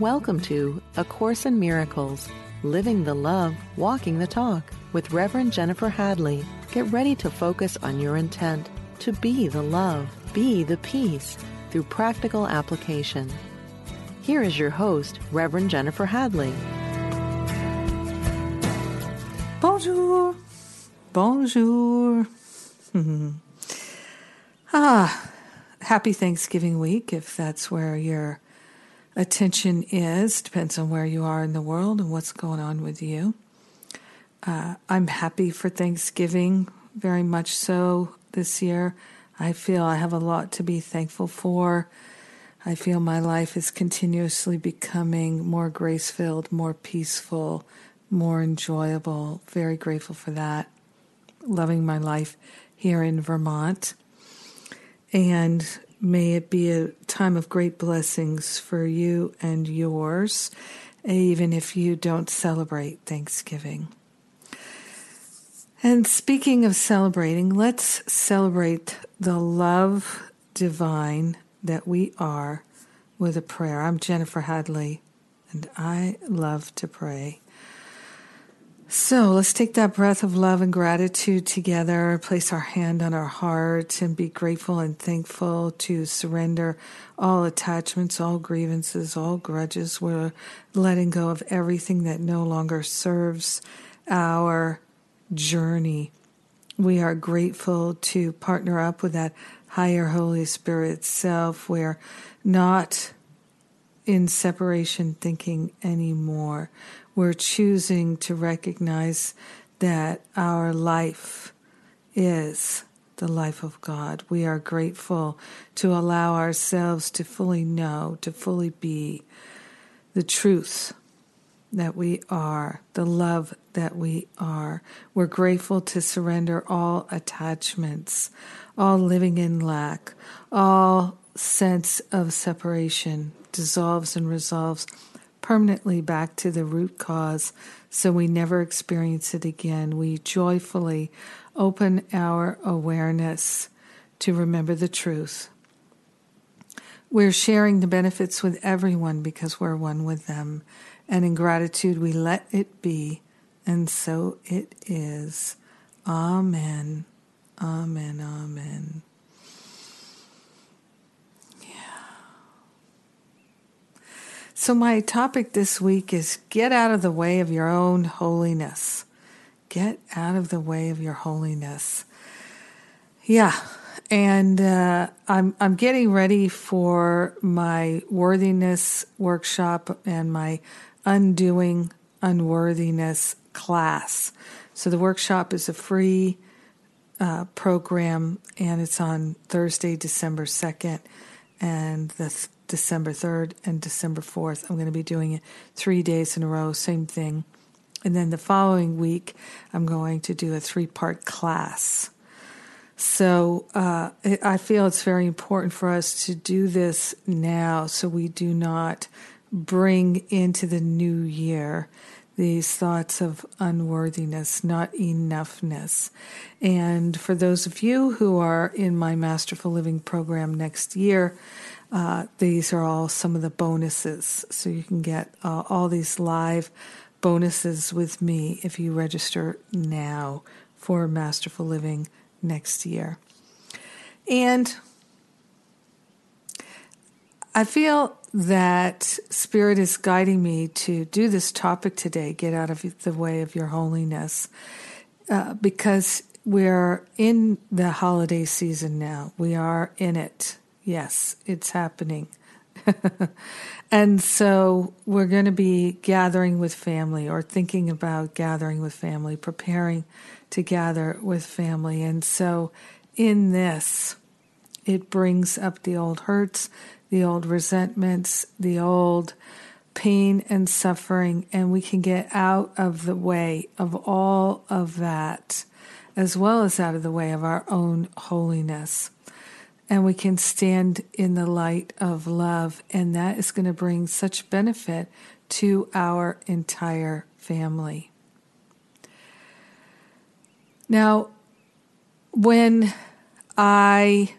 Welcome to A Course in Miracles Living the Love, Walking the Talk with Reverend Jennifer Hadley. Get ready to focus on your intent to be the love, be the peace through practical application. Here is your host, Reverend Jennifer Hadley. Bonjour. Bonjour. ah, happy Thanksgiving week if that's where you're attention is. Depends on where you are in the world and what's going on with you. Uh, I'm happy for Thanksgiving, very much so this year. I feel I have a lot to be thankful for. I feel my life is continuously becoming more grace filled, more peaceful, more enjoyable. Very grateful for that. Loving my life here in Vermont. And May it be a time of great blessings for you and yours, even if you don't celebrate Thanksgiving. And speaking of celebrating, let's celebrate the love divine that we are with a prayer. I'm Jennifer Hadley, and I love to pray. So let's take that breath of love and gratitude together, place our hand on our heart, and be grateful and thankful to surrender all attachments, all grievances, all grudges. We're letting go of everything that no longer serves our journey. We are grateful to partner up with that higher Holy Spirit self. We're not in separation thinking anymore we're choosing to recognize that our life is the life of God. We are grateful to allow ourselves to fully know, to fully be the truth that we are, the love that we are. We're grateful to surrender all attachments, all living in lack, all sense of separation dissolves and resolves permanently back to the root cause so we never experience it again. We joyfully open our awareness to remember the truth. We're sharing the benefits with everyone because we're one with them. And in gratitude, we let it be. And so it is. Amen. Amen. Amen. So, my topic this week is get out of the way of your own holiness. Get out of the way of your holiness. Yeah, and uh, I'm I'm getting ready for my worthiness workshop and my undoing unworthiness class. So the workshop is a free uh, program, and it's on Thursday, December second, and the December 3rd and December 4th. I'm going to be doing it three days in a row, same thing. And then the following week, I'm going to do a three part class. So uh, I feel it's very important for us to do this now so we do not bring into the new year these thoughts of unworthiness, not enoughness. And for those of you who are in my Masterful Living program next year, uh, these are all some of the bonuses. So you can get uh, all these live bonuses with me if you register now for Masterful Living next year. And I feel that Spirit is guiding me to do this topic today get out of the way of your holiness, uh, because we're in the holiday season now. We are in it. Yes, it's happening. and so we're going to be gathering with family or thinking about gathering with family, preparing to gather with family. And so in this, it brings up the old hurts, the old resentments, the old pain and suffering, and we can get out of the way of all of that, as well as out of the way of our own holiness and we can stand in the light of love, and that is going to bring such benefit to our entire family. Now, when I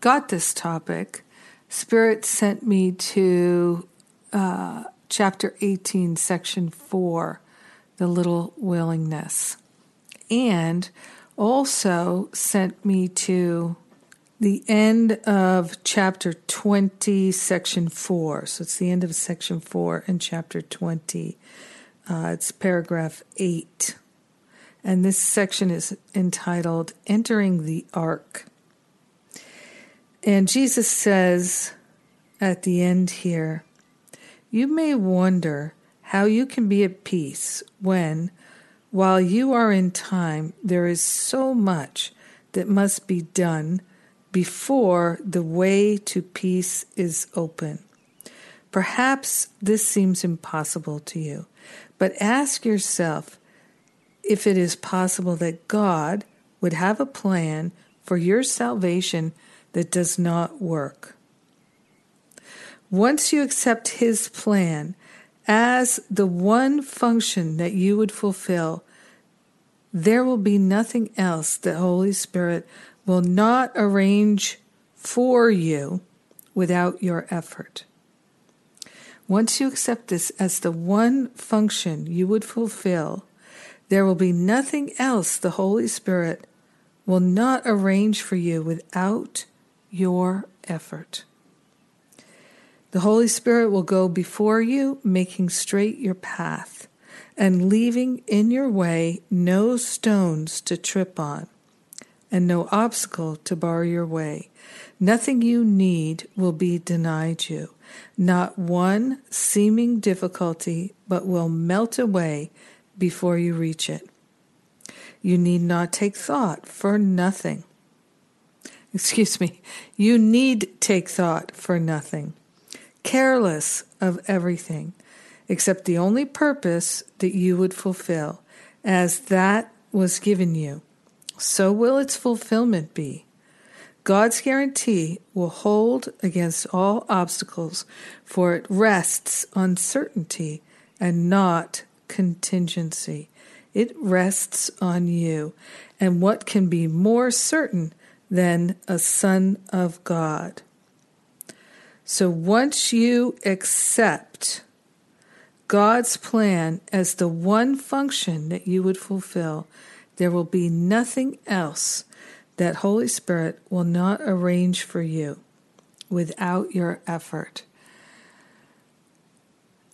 got this topic, Spirit sent me to uh, chapter 18, section 4, the little willingness, and also sent me to the end of chapter 20, section 4. So it's the end of section 4 in chapter 20. Uh, it's paragraph 8. And this section is entitled Entering the Ark. And Jesus says at the end here, You may wonder how you can be at peace when, while you are in time, there is so much that must be done before the way to peace is open. Perhaps this seems impossible to you, but ask yourself if it is possible that God would have a plan for your salvation that does not work. Once you accept His plan as the one function that you would fulfill, there will be nothing else the Holy Spirit will not arrange for you without your effort. Once you accept this as the one function you would fulfill, there will be nothing else the Holy Spirit will not arrange for you without your effort. The Holy Spirit will go before you, making straight your path and leaving in your way no stones to trip on and no obstacle to bar your way. Nothing you need will be denied you, not one seeming difficulty, but will melt away before you reach it. You need not take thought for nothing. Excuse me, you need take thought for nothing, careless of everything, except the only purpose that you would fulfill, as that was given you so will its fulfillment be. God's guarantee will hold against all obstacles, for it rests on certainty and not contingency. It rests on you. And what can be more certain than a son of God? So once you accept God's plan as the one function that you would fulfill, there will be nothing else that Holy Spirit will not arrange for you without your effort.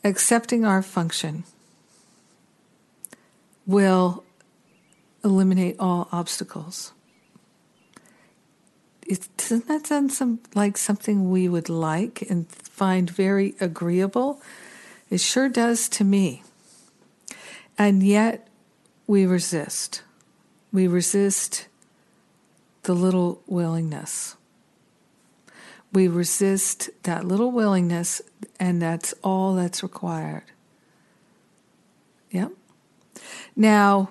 Accepting our function will eliminate all obstacles. It, doesn't that sound some, like something we would like and find very agreeable? It sure does to me. And yet we resist we resist the little willingness. We resist that little willingness, and that's all that's required. Yep. Now,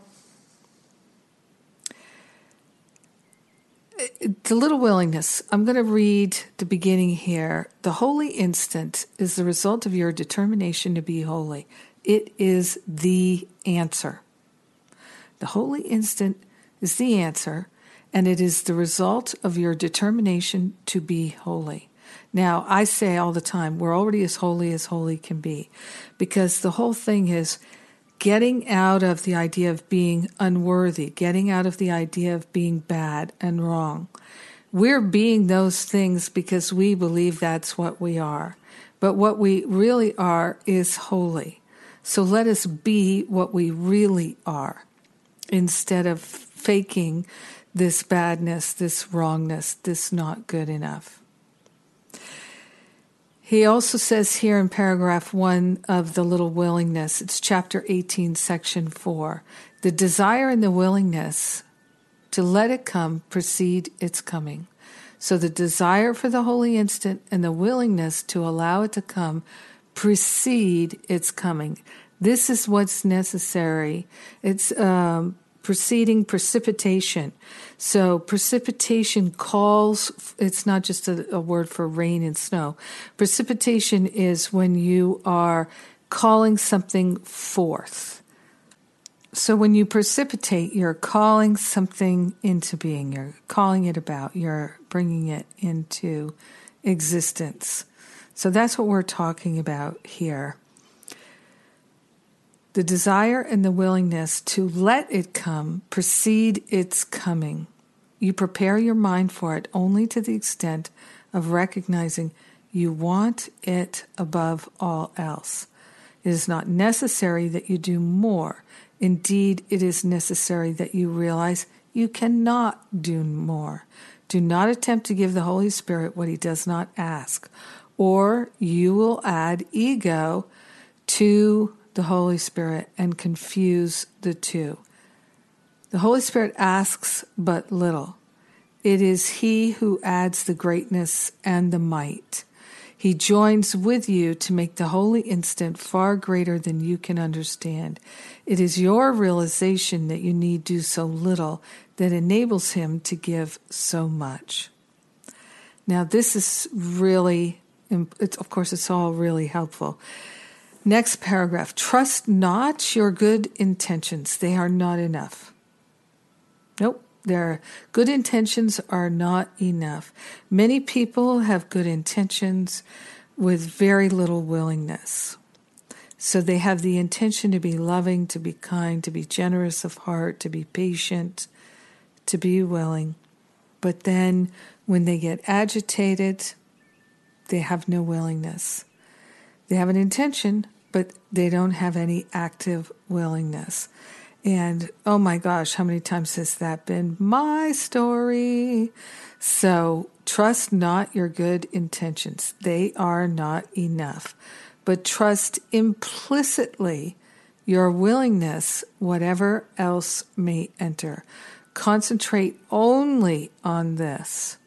the little willingness, I'm going to read the beginning here. The holy instant is the result of your determination to be holy, it is the answer. The holy instant is the answer, and it is the result of your determination to be holy. Now, I say all the time, we're already as holy as holy can be, because the whole thing is getting out of the idea of being unworthy, getting out of the idea of being bad and wrong. We're being those things because we believe that's what we are. But what we really are is holy. So let us be what we really are instead of faking this badness, this wrongness, this not good enough. He also says here in paragraph one of the little willingness, it's chapter 18, section four, the desire and the willingness to let it come precede its coming. So the desire for the holy instant and the willingness to allow it to come precede its coming. This is what's necessary. It's um, preceding precipitation. So precipitation calls, it's not just a, a, word for rain and snow. Precipitation is when you are calling something forth. So when you precipitate, you're calling something into being, you're calling it about, you're bringing it into existence. So that's what we're talking about here. The desire and the willingness to let it come precede its coming. You prepare your mind for it only to the extent of recognizing you want it above all else. It is not necessary that you do more. Indeed, it is necessary that you realize you cannot do more. Do not attempt to give the Holy Spirit what he does not ask, or you will add ego to the Holy Spirit and confuse the two. The Holy Spirit asks but little. It is He who adds the greatness and the might. He joins with you to make the holy instant far greater than you can understand. It is your realization that you need do so little that enables Him to give so much. Now, this is really, it's, of course, it's all really helpful. Next paragraph Trust not your good intentions, they are not enough. Nope. Their good intentions are not enough. Many people have good intentions with very little willingness. So they have the intention to be loving, to be kind, to be generous of heart, to be patient, to be willing. But then when they get agitated, they have no willingness. They have an intention, but they don't have any active willingness. And oh my gosh, how many times has that been my story? So trust not your good intentions, they are not enough. But trust implicitly your willingness, whatever else may enter. Concentrate only on this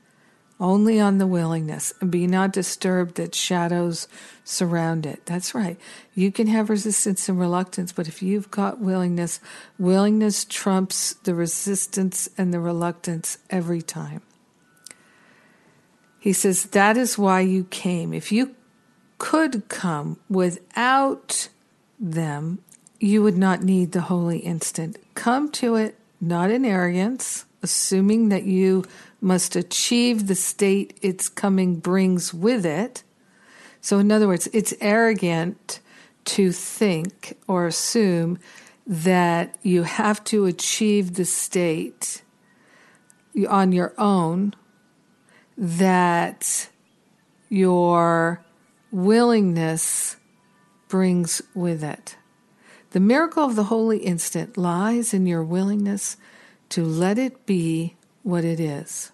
only on the willingness and be not disturbed that shadows surround it. That's right. You can have resistance and reluctance, but if you've got willingness, willingness trumps the resistance and the reluctance every time. He says, That is why you came. If you could come without them, you would not need the holy instant. Come to it not in arrogance, assuming that you must achieve the state its coming brings with it. So, in other words, it's arrogant to think or assume that you have to achieve the state on your own, that your willingness brings with it. The miracle of the holy instant lies in your willingness to let it be what it is.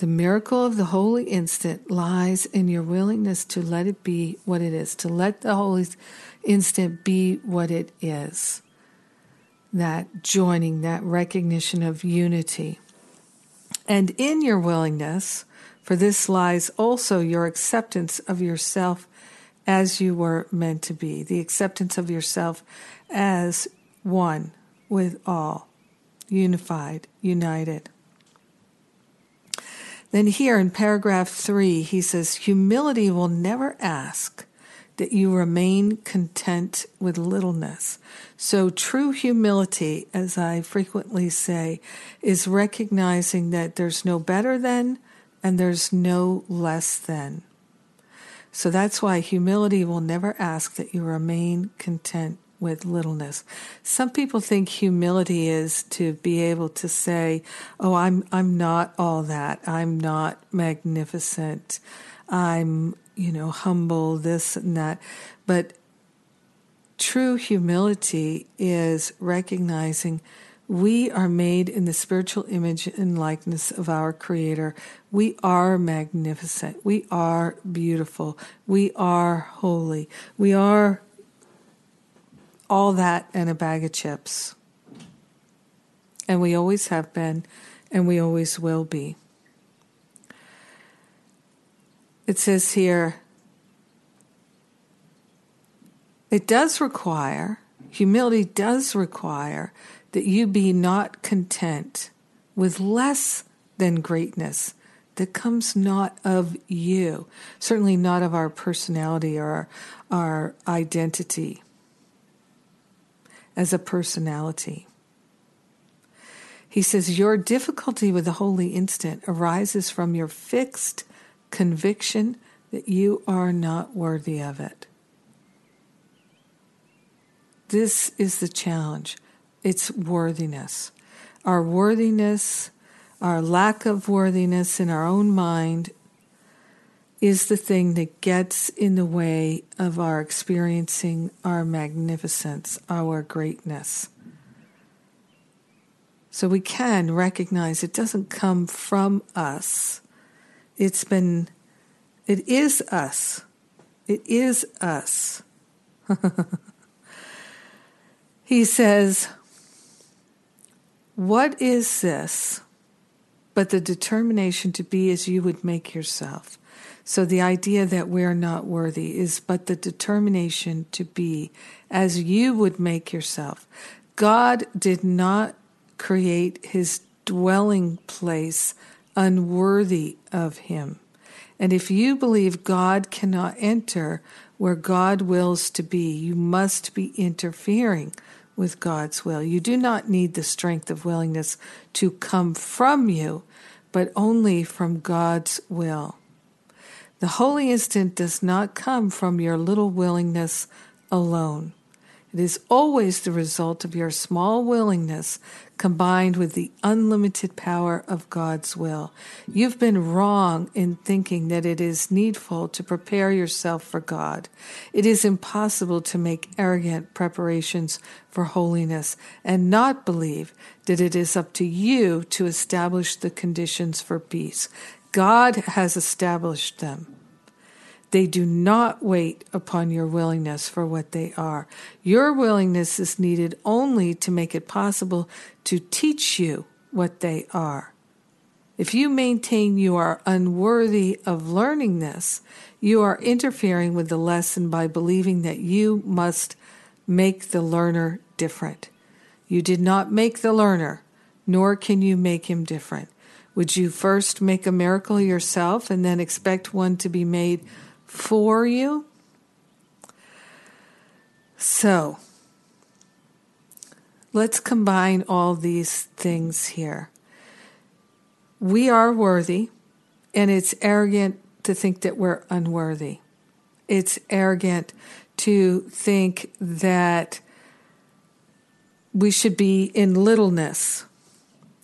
The miracle of the holy instant lies in your willingness to let it be what it is, to let the holy instant be what it is. That joining, that recognition of unity. And in your willingness, for this lies also your acceptance of yourself as you were meant to be, the acceptance of yourself as one with all, unified, united. Then, here in paragraph three, he says, Humility will never ask that you remain content with littleness. So, true humility, as I frequently say, is recognizing that there's no better than and there's no less than. So, that's why humility will never ask that you remain content with littleness. Some people think humility is to be able to say, "Oh, I'm I'm not all that. I'm not magnificent. I'm, you know, humble this and that." But true humility is recognizing we are made in the spiritual image and likeness of our Creator. We are magnificent. We are beautiful. We are holy. We are all that and a bag of chips. And we always have been, and we always will be. It says here, it does require, humility does require that you be not content with less than greatness that comes not of you, certainly not of our personality or our, our identity as a personality. He says, Your difficulty with the holy instant arises from your fixed conviction that you are not worthy of it. This is the challenge. It's worthiness. Our worthiness, our lack of worthiness in our own mind is the thing that gets in the way of our experiencing our magnificence, our greatness. So we can recognize it doesn't come from us. It's been, it is us. It is us. he says, What is this but the determination to be as you would make yourself? So the idea that we're not worthy is but the determination to be as you would make yourself. God did not create his dwelling place unworthy of him. And if you believe God cannot enter where God wills to be, you must be interfering with God's will. You do not need the strength of willingness to come from you, but only from God's will. The holy instant does not come from your little willingness alone. It is always the result of your small willingness combined with the unlimited power of God's will. You've been wrong in thinking that it is needful to prepare yourself for God. It is impossible to make arrogant preparations for holiness and not believe that it is up to you to establish the conditions for peace. God has established them. They do not wait upon your willingness for what they are. Your willingness is needed only to make it possible to teach you what they are. If you maintain you are unworthy of learning this, you are interfering with the lesson by believing that you must make the learner different. You did not make the learner, nor can you make him different. Would you first make a miracle yourself and then expect one to be made for you? So, let's combine all these things here. We are worthy, and it's arrogant to think that we're unworthy. It's arrogant to think that we should be in littleness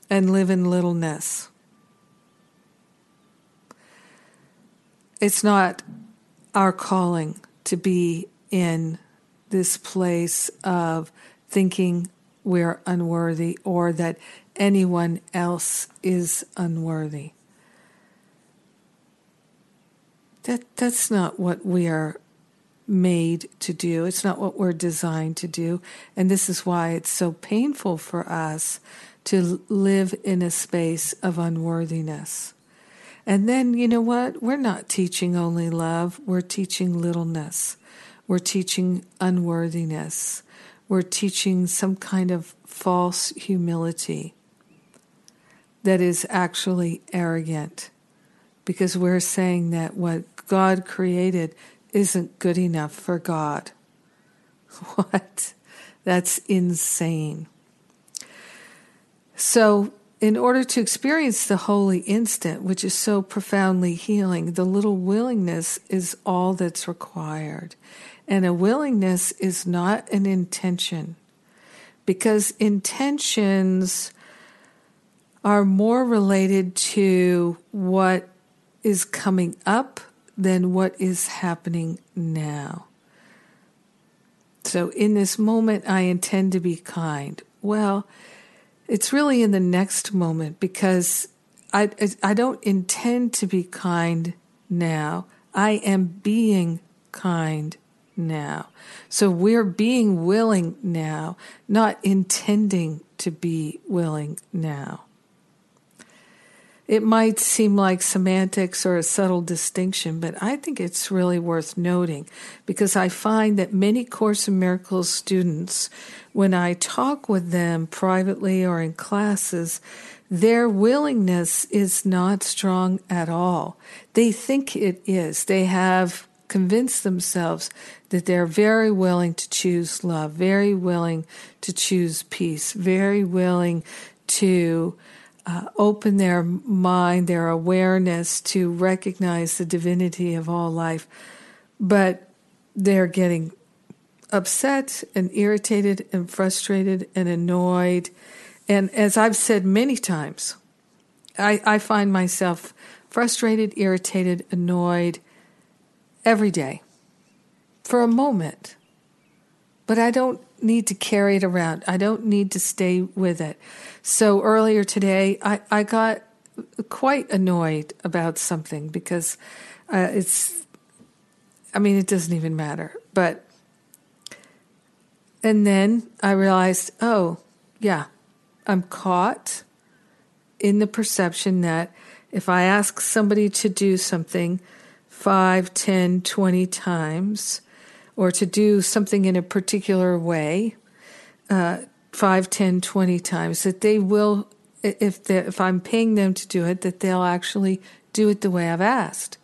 and live in littleness. It's not our calling to be in this place of thinking we're unworthy or that anyone else is unworthy. That, that's not what we are made to do. It's not what we're designed to do. And this is why it's so painful for us to live in a space of unworthiness. And then, you know what? We're not teaching only love, we're teaching littleness, we're teaching unworthiness, we're teaching some kind of false humility that is actually arrogant because we're saying that what God created isn't good enough for God. What? That's insane. So, in order to experience the holy instant, which is so profoundly healing, the little willingness is all that's required. And a willingness is not an intention, because intentions are more related to what is coming up than what is happening now. So, in this moment, I intend to be kind. Well, it's really in the next moment because I, I don't intend to be kind now. I am being kind now. So we're being willing now, not intending to be willing now. It might seem like semantics or a subtle distinction, but I think it's really worth noting because I find that many Course in Miracles students, when I talk with them privately or in classes, their willingness is not strong at all. They think it is. They have convinced themselves that they're very willing to choose love, very willing to choose peace, very willing to uh, open their mind, their awareness to recognize the divinity of all life, but they're getting upset and irritated and frustrated and annoyed. And as I've said many times, I, I find myself frustrated, irritated, annoyed every day for a moment. But I don't need to carry it around. I don't need to stay with it. So earlier today, I, I got quite annoyed about something because uh, it's, I mean, it doesn't even matter. But, and then I realized, oh, yeah, I'm caught in the perception that if I ask somebody to do something five, ten, twenty times, or to do something in a particular way, uh, 5, 10, 20 times, that they will, if, if I'm paying them to do it, that they'll actually do it the way I've asked.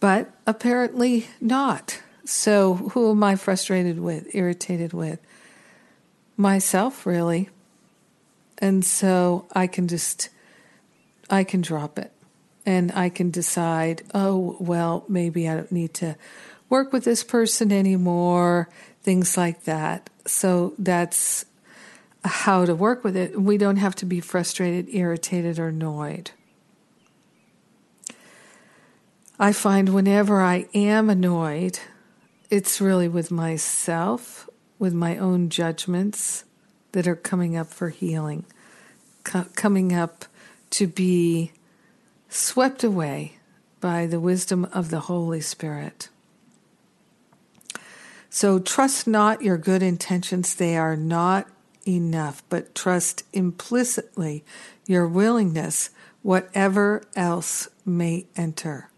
But apparently not. So who am I frustrated with, irritated with? Myself, really. And so I can just, I can drop it. And I can decide, oh, well, maybe I don't need to work with this person anymore, things like that. So that's how to work with it. We don't have to be frustrated, irritated, or annoyed. I find whenever I am annoyed, it's really with myself, with my own judgments that are coming up for healing, co- coming up to be swept away by the wisdom of the Holy Spirit. So trust not your good intentions, they are not enough, but trust implicitly your willingness, whatever else may enter.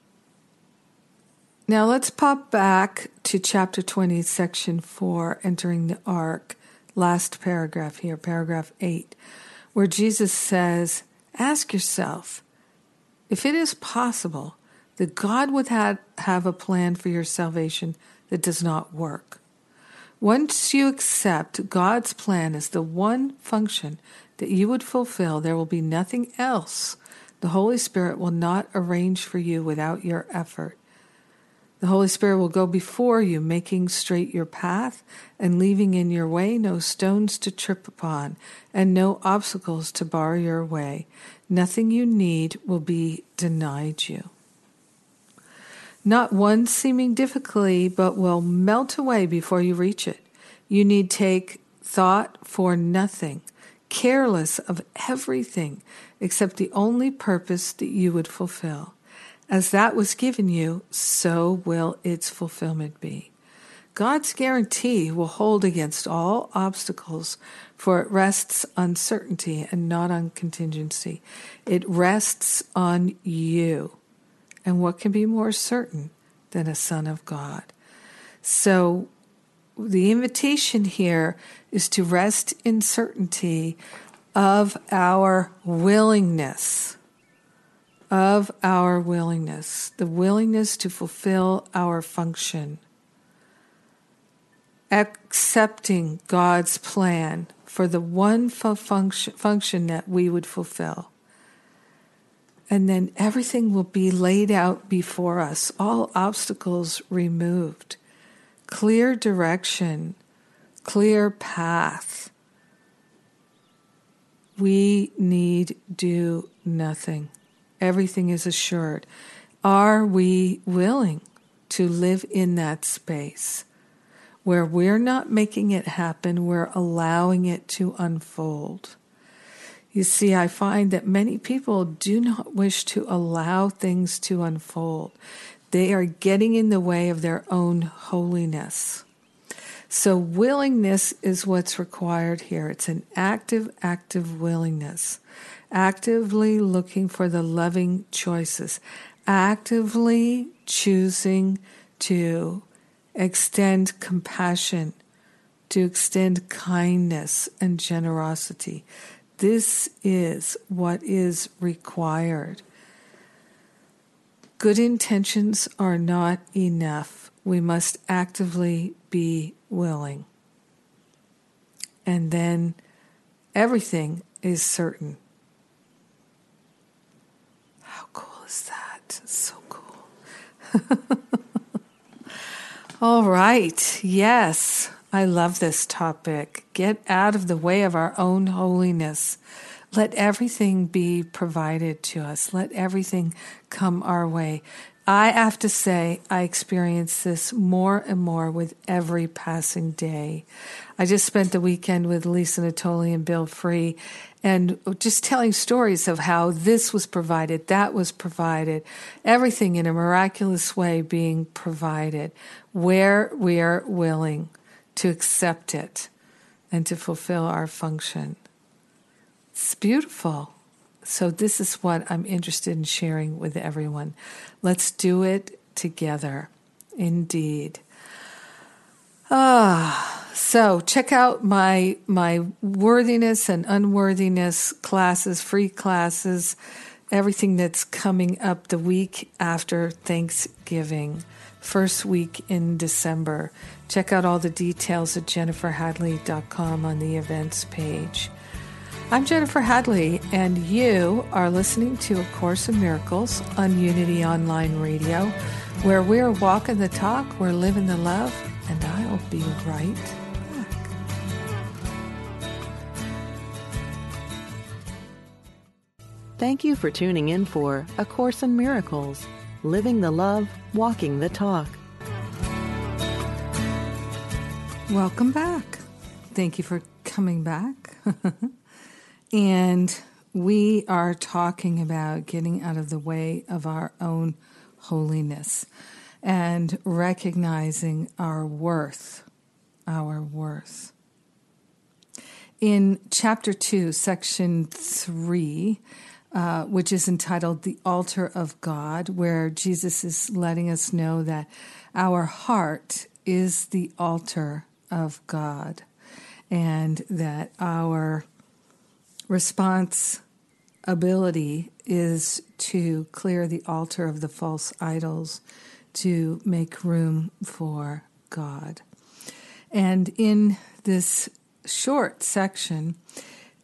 Now let's pop back to chapter 20, section 4, entering the ark, last paragraph here, paragraph 8, where Jesus says, Ask yourself if it is possible that God would have, a plan for your salvation that does not work. Once you accept God's plan as the one function that you would fulfill, there will be nothing else the Holy Spirit will not arrange for you without your effort. The Holy Spirit will go before you, making straight your path and leaving in your way no stones to trip upon and no obstacles to bar your way. Nothing you need will be denied you not one seeming difficulty, but will melt away before you reach it. You need take thought for nothing, careless of everything except the only purpose that you would fulfill. As that was given you, so will its fulfillment be. God's guarantee will hold against all obstacles, for it rests on certainty and not on contingency. It rests on you. And what can be more certain than a son of God? So the invitation here is to rest in certainty of our willingness, of our willingness, the willingness to fulfill our function, accepting God's plan for the one function, function that we would fulfill and then everything will be laid out before us, all obstacles removed, clear direction, clear path. We need do nothing. Everything is assured. Are we willing to live in that space where we're not making it happen, we're allowing it to unfold? You see, I find that many people do not wish to allow things to unfold. They are getting in the way of their own holiness. So, willingness is what's required here. It's an active, active willingness, actively looking for the loving choices, actively choosing to extend compassion, to extend kindness and generosity, this is what is required. Good intentions are not enough. We must actively be willing. And then everything is certain. How cool is that? So cool. All right. Yes, I love this topic. Get out of the way of our own holiness. Let everything be provided to us. Let everything come our way. I have to say, I experience this more and more with every passing day. I just spent the weekend with Lisa Natoli and Bill Free and just telling stories of how this was provided, that was provided, everything in a miraculous way being provided, where we are willing to accept it and to fulfill our function. It's beautiful. So, this is what I'm interested in sharing with everyone. Let's do it together. Indeed. Ah, so check out my my worthiness and unworthiness classes, free classes, everything that's coming up the week after Thanksgiving, first week in December. Check out all the details at jenniferhadley.com on the events page. I'm Jennifer Hadley, and you are listening to A Course in Miracles on Unity Online Radio, where we're walking the talk, we're living the love, and I'll be right back. Thank you for tuning in for A Course in Miracles Living the Love, Walking the Talk. Welcome back. Thank you for coming back. And we are talking about getting out of the way of our own holiness and recognizing our worth, our worth. In chapter 2, section 3, uh, which is entitled The Altar of God, where Jesus is letting us know that our heart is the altar of God and that our responsibility is to clear the altar of the false idols to make room for God. And in this short section,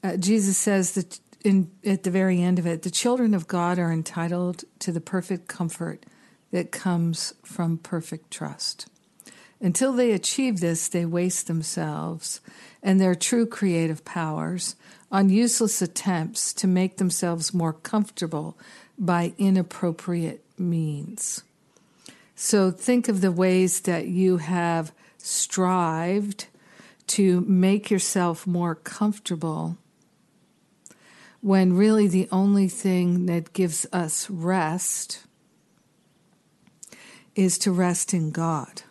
uh, Jesus says that in, at the very end of it, the children of God are entitled to the perfect comfort that comes from perfect trust. Until they achieve this, they waste themselves and their true creative powers on useless attempts to make themselves more comfortable by inappropriate means. So think of the ways that you have strived to make yourself more comfortable when really the only thing that gives us rest is to rest in God,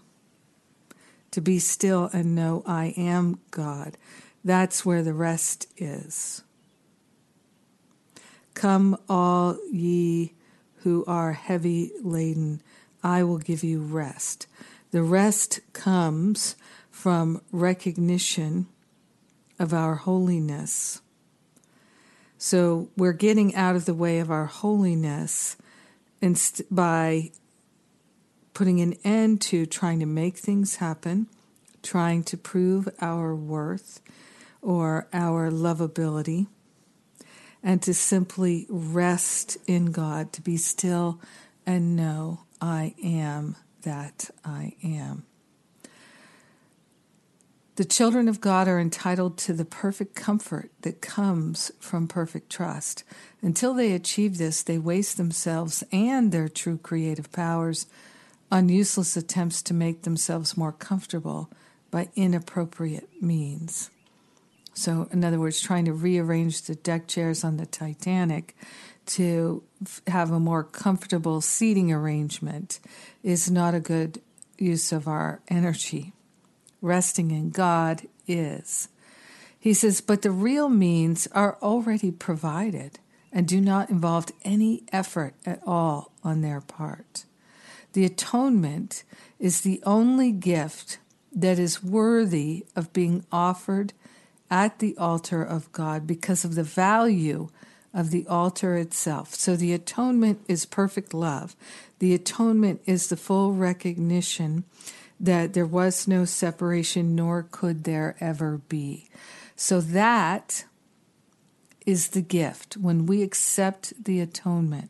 to be still and know I am God. That's where the rest is. Come, all ye who are heavy laden, I will give you rest. The rest comes from recognition of our holiness. So we're getting out of the way of our holiness by putting an end to trying to make things happen, trying to prove our worth, or our lovability, and to simply rest in God, to be still and know I am that I am. The children of God are entitled to the perfect comfort that comes from perfect trust. Until they achieve this, they waste themselves and their true creative powers on useless attempts to make themselves more comfortable by inappropriate means. So, in other words, trying to rearrange the deck chairs on the Titanic to f- have a more comfortable seating arrangement is not a good use of our energy. Resting in God is. He says, but the real means are already provided and do not involve any effort at all on their part. The atonement is the only gift that is worthy of being offered at the altar of God because of the value of the altar itself. So the atonement is perfect love. The atonement is the full recognition that there was no separation, nor could there ever be. So that is the gift. When we accept the atonement,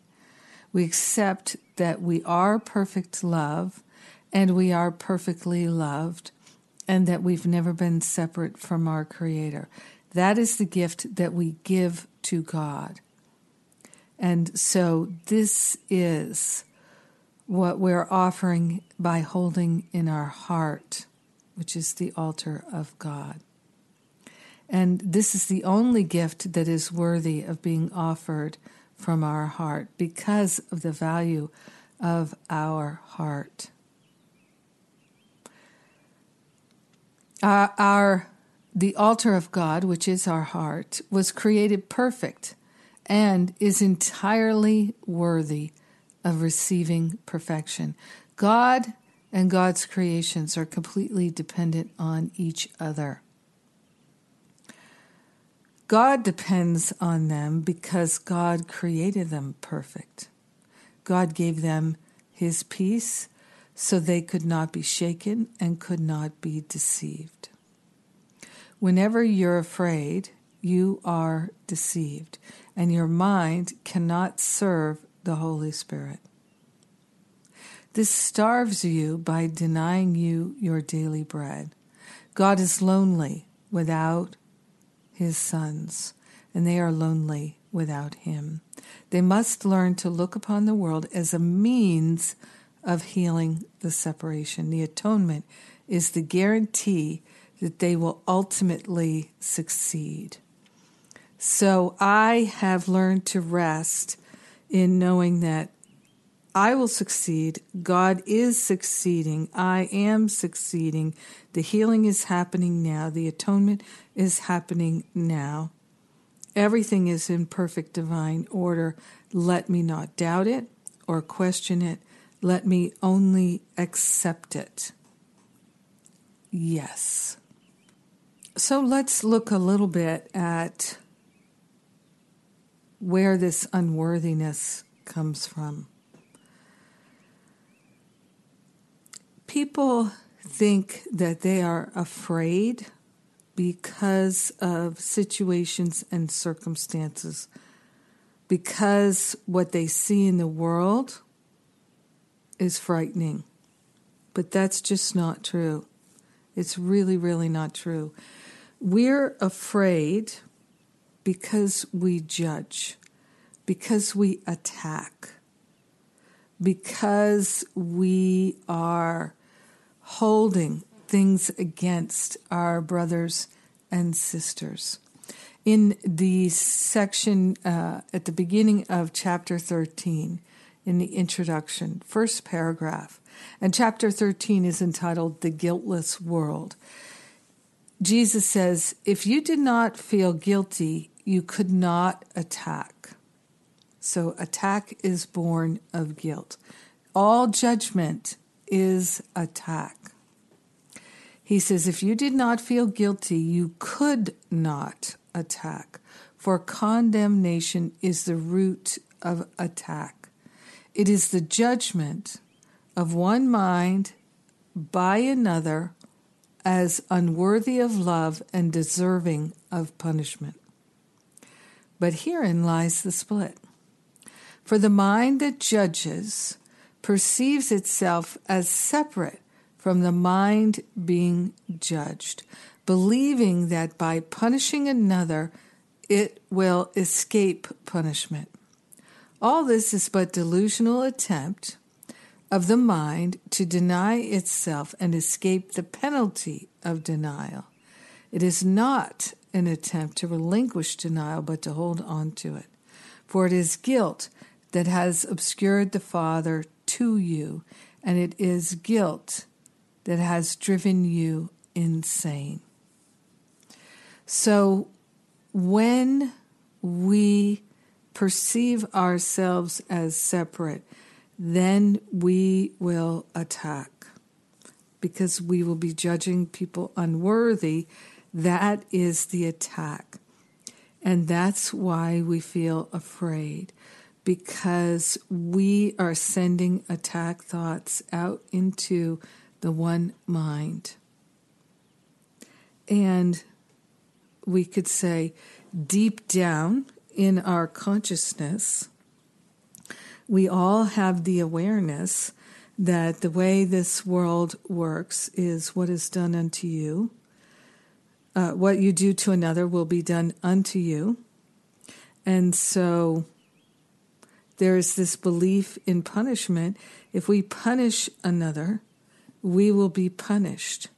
We accept that we are perfect love and we are perfectly loved and that we've never been separate from our Creator. That is the gift that we give to God. And so this is what we're offering by holding in our heart, which is the altar of God. And this is the only gift that is worthy of being offered from our heart because of the value of our heart. Our, our, the altar of God, which is our heart, was created perfect and is entirely worthy of receiving perfection. God and God's creations are completely dependent on each other. God depends on them because God created them perfect. God gave them his peace so they could not be shaken and could not be deceived. Whenever you're afraid, you are deceived, and your mind cannot serve the Holy Spirit. This starves you by denying you your daily bread. God is lonely without his sons, and they are lonely without him. They must learn to look upon the world as a means of healing the separation. The atonement is the guarantee that they will ultimately succeed. So I have learned to rest in knowing that I will succeed. God is succeeding. I am succeeding. The healing is happening now. The atonement is happening now. Everything is in perfect divine order. Let me not doubt it or question it. Let me only accept it. Yes. So let's look a little bit at where this unworthiness comes from. People think that they are afraid because of situations and circumstances, because what they see in the world is frightening. But that's just not true. It's really, really not true. We're afraid because we judge, because we attack, because we are holding things against our brothers and sisters. In the section uh, at the beginning of chapter 13, in the introduction, first paragraph, and chapter 13 is entitled The Guiltless World. Jesus says, If you did not feel guilty, you could not attack. So, attack is born of guilt. All judgment is attack. He says, If you did not feel guilty, you could not attack, for condemnation is the root of attack. It is the judgment of one mind by another as unworthy of love and deserving of punishment. But herein lies the split. For the mind that judges perceives itself as separate from the mind being judged, believing that by punishing another, it will escape punishment. All this is but delusional attempt of the mind to deny itself and escape the penalty of denial. It is not an attempt to relinquish denial, but to hold on to it. For it is guilt that has obscured the Father to you, and it is guilt that has driven you insane. So when we perceive ourselves as separate, then we will attack because we will be judging people unworthy that is the attack. And that's why we feel afraid, because we are sending attack thoughts out into the one mind. And we could say, deep down in our consciousness, we all have the awareness that the way this world works is what is done unto you. Uh, what you do to another will be done unto you. And so there's this belief in punishment. If we punish another, we will be punished.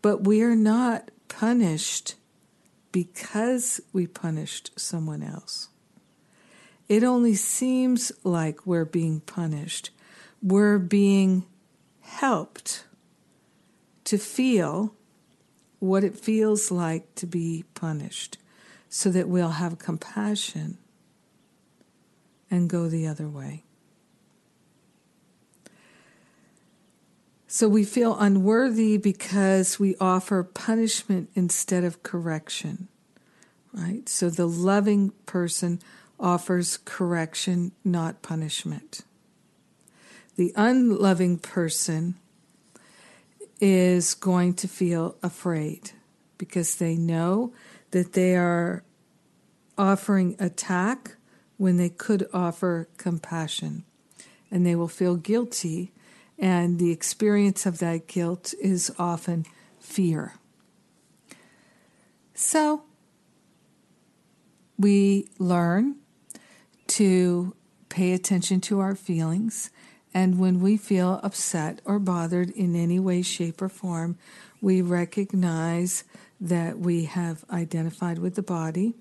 But we are not punished because we punished someone else. It only seems like we're being punished. We're being helped to feel what it feels like to be punished so that we'll have compassion and go the other way. So we feel unworthy because we offer punishment instead of correction, right? So the loving person offers correction, not punishment. The unloving person is going to feel afraid because they know that they are offering attack when they could offer compassion. And they will feel guilty, and the experience of that guilt is often fear. So, we learn to pay attention to our feelings. And when we feel upset or bothered in any way, shape, or form, we recognize that we have identified with the body,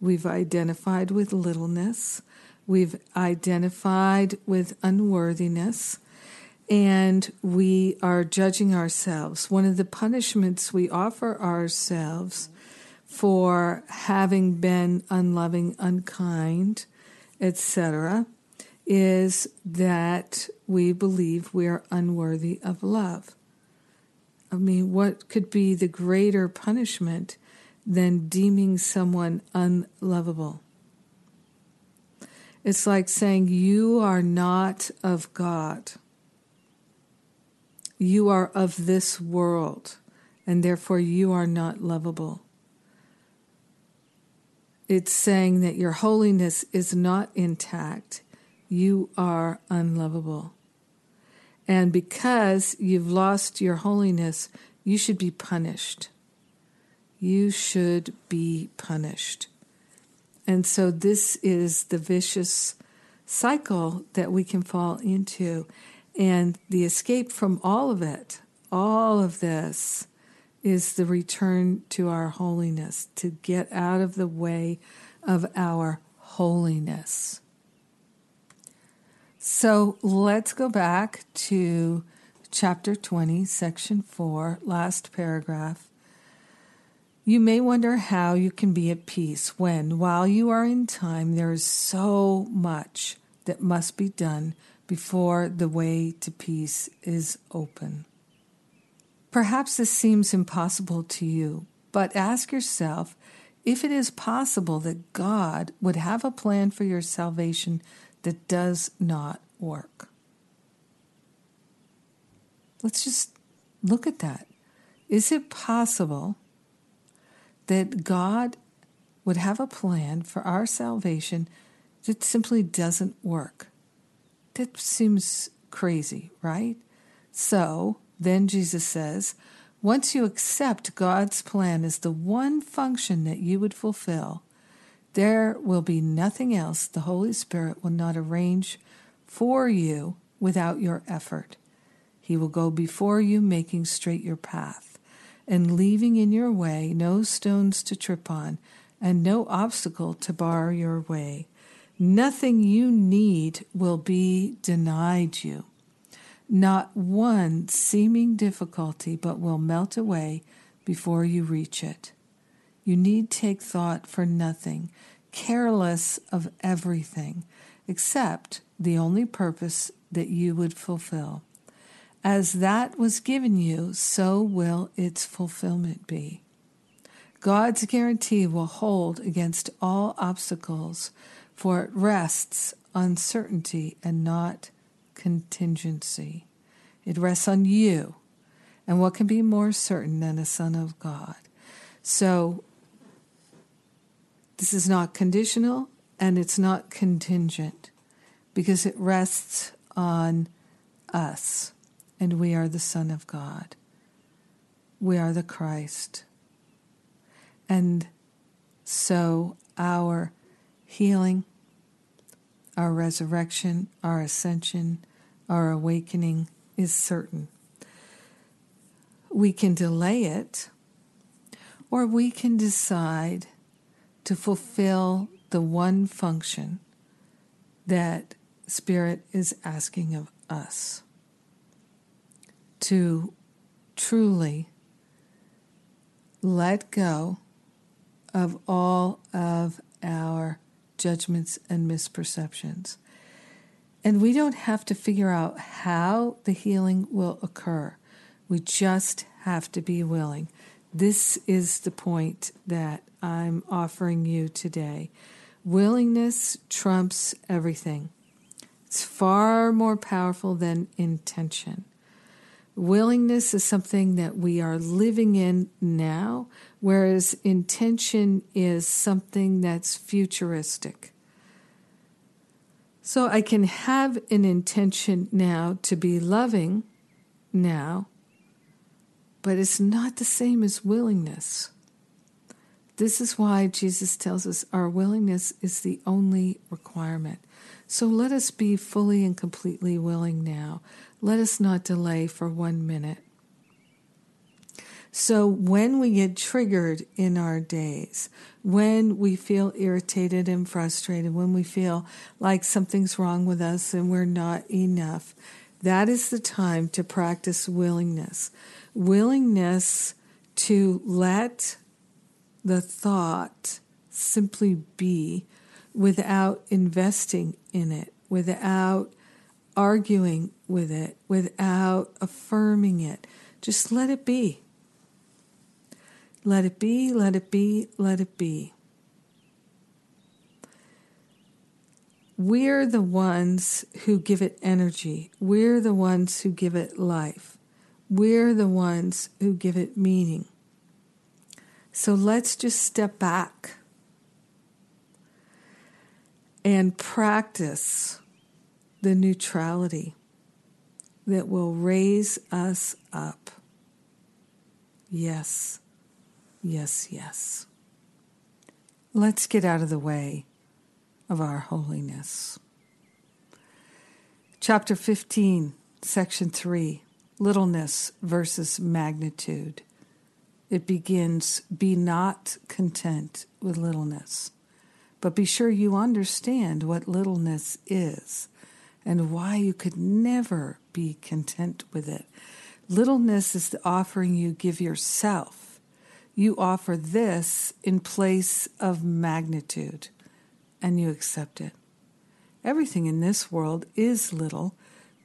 we've identified with littleness, we've identified with unworthiness, and we are judging ourselves. One of the punishments we offer ourselves for having been unloving, unkind, etc., is that we believe we are unworthy of love. I mean, what could be the greater punishment than deeming someone unlovable? It's like saying, You are not of God. You are of this world, and therefore you are not lovable it's saying that your holiness is not intact. You are unlovable. And because you've lost your holiness, you should be punished. You should be punished. And so, this is the vicious cycle that we can fall into. And the escape from all of it, all of this, is the return to our holiness, to get out of the way of our holiness. So let's go back to chapter 20, section 4, last paragraph. You may wonder how you can be at peace when, while you are in time, there is so much that must be done before the way to peace is open. Perhaps this seems impossible to you, but ask yourself if it is possible that God would have a plan for your salvation that does not work. Let's just look at that. Is it possible that God would have a plan for our salvation that simply doesn't work? That seems crazy, right? So, then Jesus says, once you accept God's plan as the one function that you would fulfill, there will be nothing else the Holy Spirit will not arrange for you without your effort. He will go before you, making straight your path, and leaving in your way no stones to trip on, and no obstacle to bar your way. Nothing you need will be denied you not one seeming difficulty but will melt away before you reach it. You need take thought for nothing, careless of everything, except the only purpose that you would fulfill. As that was given you, so will its fulfillment be. God's guarantee will hold against all obstacles, for it rests on certainty and not contingency. It rests on you. And what can be more certain than a Son of God? So, this is not conditional and it's not contingent. because it rests on us, and we are the Son of God. We are the Christ. And so our healing, our resurrection, our ascension, our awakening is certain. We can delay it, or we can decide to fulfill the one function that Spirit is asking of us to truly let go of all of our judgments and misperceptions. And we don't have to figure out how the healing will occur. We just have to be willing. This is the point that I'm offering you today. Willingness trumps everything. It's far more powerful than intention. Willingness is something that we are living in now, whereas intention is something that's futuristic. So I can have an intention now to be loving now, but it's not the same as willingness. This is why Jesus tells us our willingness is the only requirement. So let us be fully and completely willing now. Let us not delay for one minute. So, when we get triggered in our days, when we feel irritated and frustrated, when we feel like something's wrong with us and we're not enough, that is the time to practice willingness. Willingness to let the thought simply be without investing in it, without arguing with it, without affirming it. Just let it be. Let it be, let it be, let it be. We're the ones who give it energy. We're the ones who give it life. We're the ones who give it meaning. So let's just step back and practice the neutrality that will raise us up. Yes. Yes, yes. Let's get out of the way of our holiness. Chapter 15, Section 3 Littleness versus Magnitude. It begins Be not content with littleness, but be sure you understand what littleness is and why you could never be content with it. Littleness is the offering you give yourself you offer this in place of magnitude, and you accept it. Everything in this world is little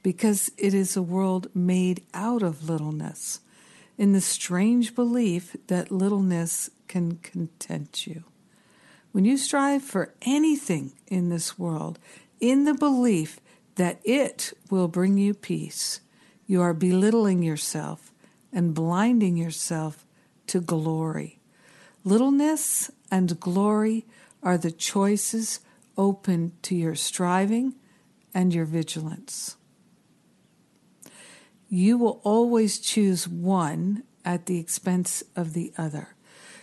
because it is a world made out of littleness, in the strange belief that littleness can content you. When you strive for anything in this world, in the belief that it will bring you peace, you are belittling yourself and blinding yourself to glory. Littleness and glory are the choices open to your striving and your vigilance. You will always choose one at the expense of the other.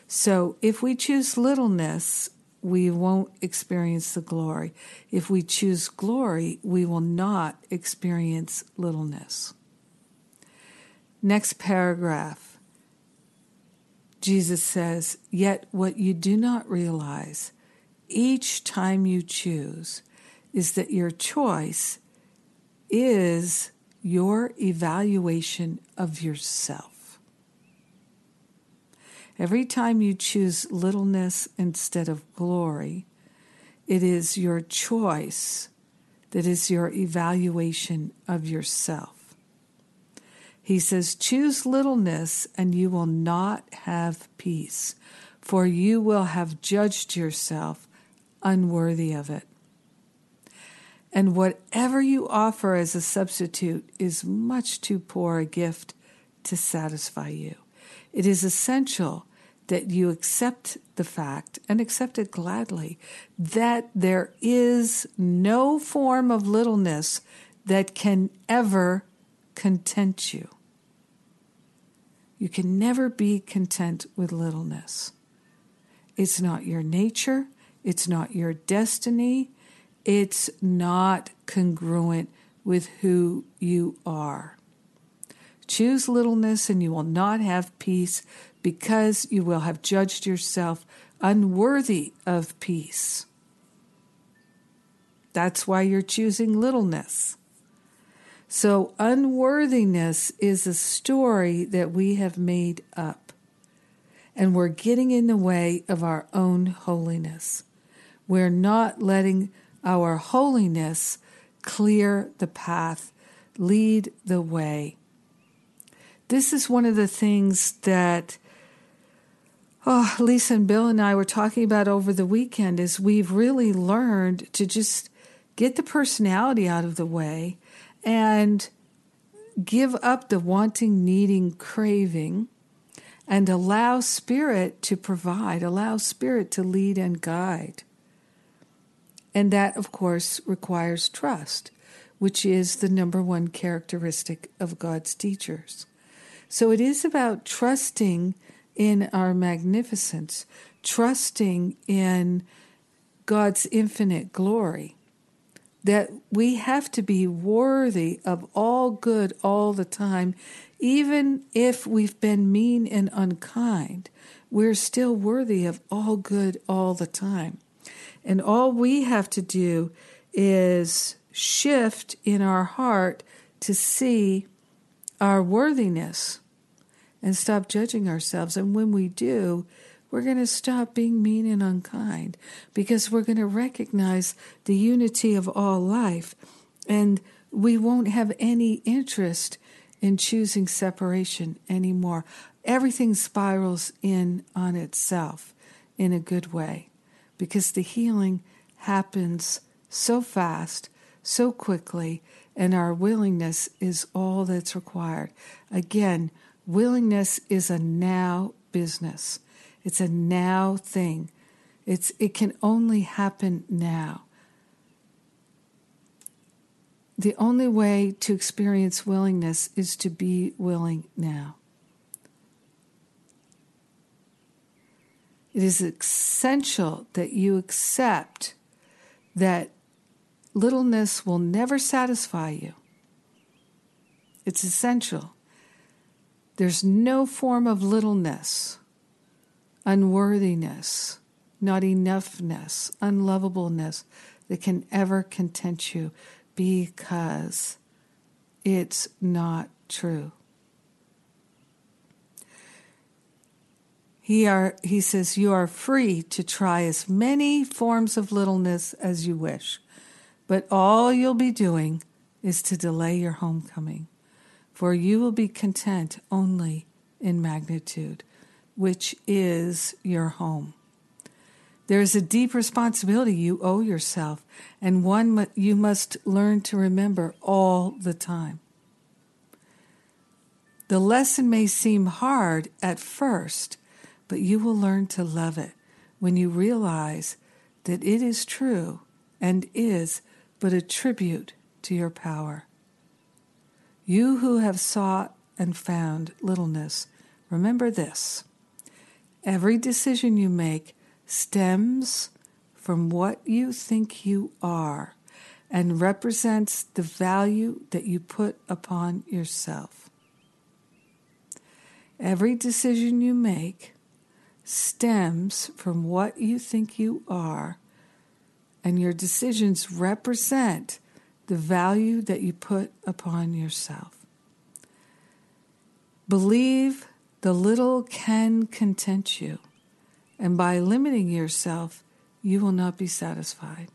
So if we choose littleness, we won't experience the glory. If we choose glory, we will not experience littleness. Next paragraph. Jesus says, Yet what you do not realize each time you choose is that your choice is your evaluation of yourself. Every time you choose littleness instead of glory, it is your choice that is your evaluation of yourself. He says, Choose littleness, and you will not have peace, for you will have judged yourself unworthy of it. And whatever you offer as a substitute is much too poor a gift to satisfy you. It is essential that you accept the fact and accept it gladly that there is no form of littleness that can ever content you. You can never be content with littleness. It's not your nature, it's not your destiny, it's not congruent with who you are. Choose littleness and you will not have peace because you will have judged yourself unworthy of peace. That's why you're choosing littleness. So, unworthiness is a story that we have made up, and we're getting in the way of our own holiness. We're not letting our holiness clear the path, lead the way. This is one of the things that oh, Lisa and Bill and I were talking about over the weekend is we've really learned to just get the personality out of the way and give up the wanting, needing, craving and allow Spirit to provide, allow Spirit to lead and guide. And that, of course, requires trust, which is the number one characteristic of God's teachers. So it is about trusting in our magnificence, trusting in God's infinite glory that we have to be worthy of all good all the time, even if we've been mean and unkind. We're still worthy of all good all the time. And all we have to do is shift in our heart to see our worthiness and stop judging ourselves. And when we do, we're going to stop being mean and unkind because we're going to recognize the unity of all life and we won't have any interest in choosing separation anymore. Everything spirals in on itself in a good way because the healing happens so fast, so quickly, and our willingness is all that's required. Again, willingness is a now business. It's a now thing. It's it can only happen now. The only way to experience willingness is to be willing now. It is essential that you accept that littleness will never satisfy you. It's essential. There's no form of littleness unworthiness, not enoughness, unlovableness that can ever content you because it's not true. He, are, he says, You are free to try as many forms of littleness as you wish, but all you'll be doing is to delay your homecoming, for you will be content only in magnitude which is your home. There is a deep responsibility you owe yourself, and one you must learn to remember all the time. The lesson may seem hard at first, but you will learn to love it when you realize that it is true and is but a tribute to your power. You who have sought and found littleness, remember this Every decision you make stems from what you think you are and represents the value that you put upon yourself. Every decision you make stems from what you think you are, and your decisions represent the value that you put upon yourself. Believe the little can content you, and by limiting yourself, you will not be satisfied.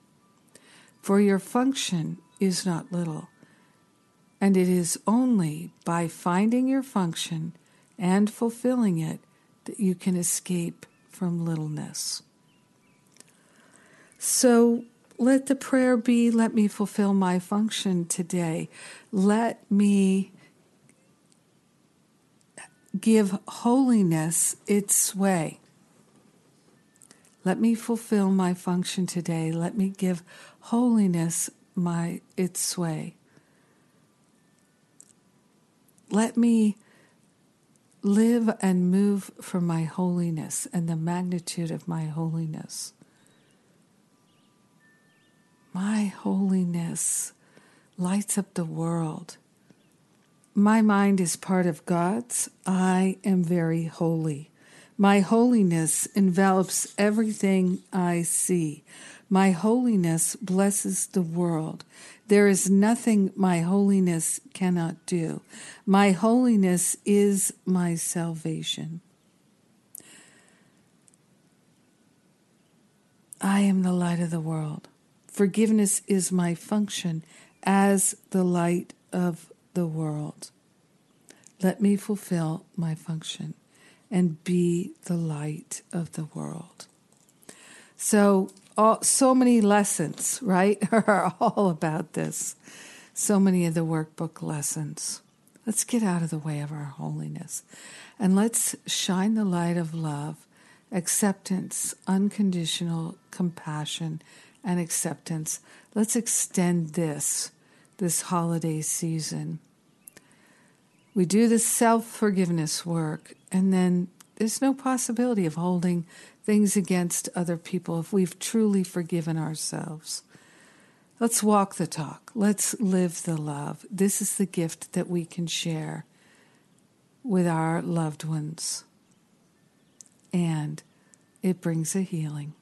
For your function is not little, and it is only by finding your function and fulfilling it that you can escape from littleness. So let the prayer be let me fulfill my function today. Let me give holiness its sway. Let me fulfill my function today. Let me give holiness my its sway. Let me live and move from my holiness and the magnitude of my holiness. My holiness lights up the world. My mind is part of God's. I am very holy. My holiness envelops everything I see. My holiness blesses the world. There is nothing my holiness cannot do. My holiness is my salvation. I am the light of the world. Forgiveness is my function as the light of the world. Let me fulfill my function and be the light of the world. So, all, so many lessons, right, are all about this. So many of the workbook lessons. Let's get out of the way of our holiness and let's shine the light of love, acceptance, unconditional compassion, and acceptance. Let's extend this this holiday season. We do the self forgiveness work, and then there's no possibility of holding things against other people if we've truly forgiven ourselves. Let's walk the talk. Let's live the love. This is the gift that we can share with our loved ones. And it brings a healing.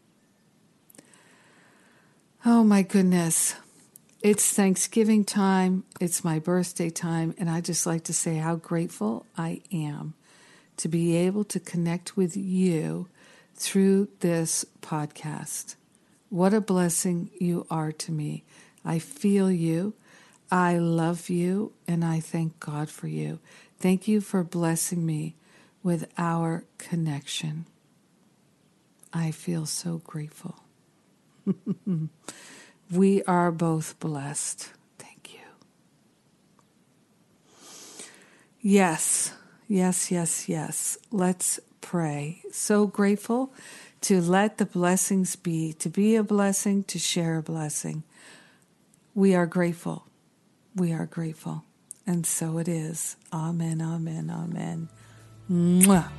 Oh my goodness. It's Thanksgiving time. It's my birthday time. And I just like to say how grateful I am to be able to connect with you through this podcast. What a blessing you are to me. I feel you. I love you. And I thank God for you. Thank you for blessing me with our connection. I feel so grateful. we are both blessed. Thank you. Yes, yes, yes, yes. Let's pray. So grateful to let the blessings be, to be a blessing, to share a blessing. We are grateful. We are grateful. And so it is. Amen, amen, amen. Mwah.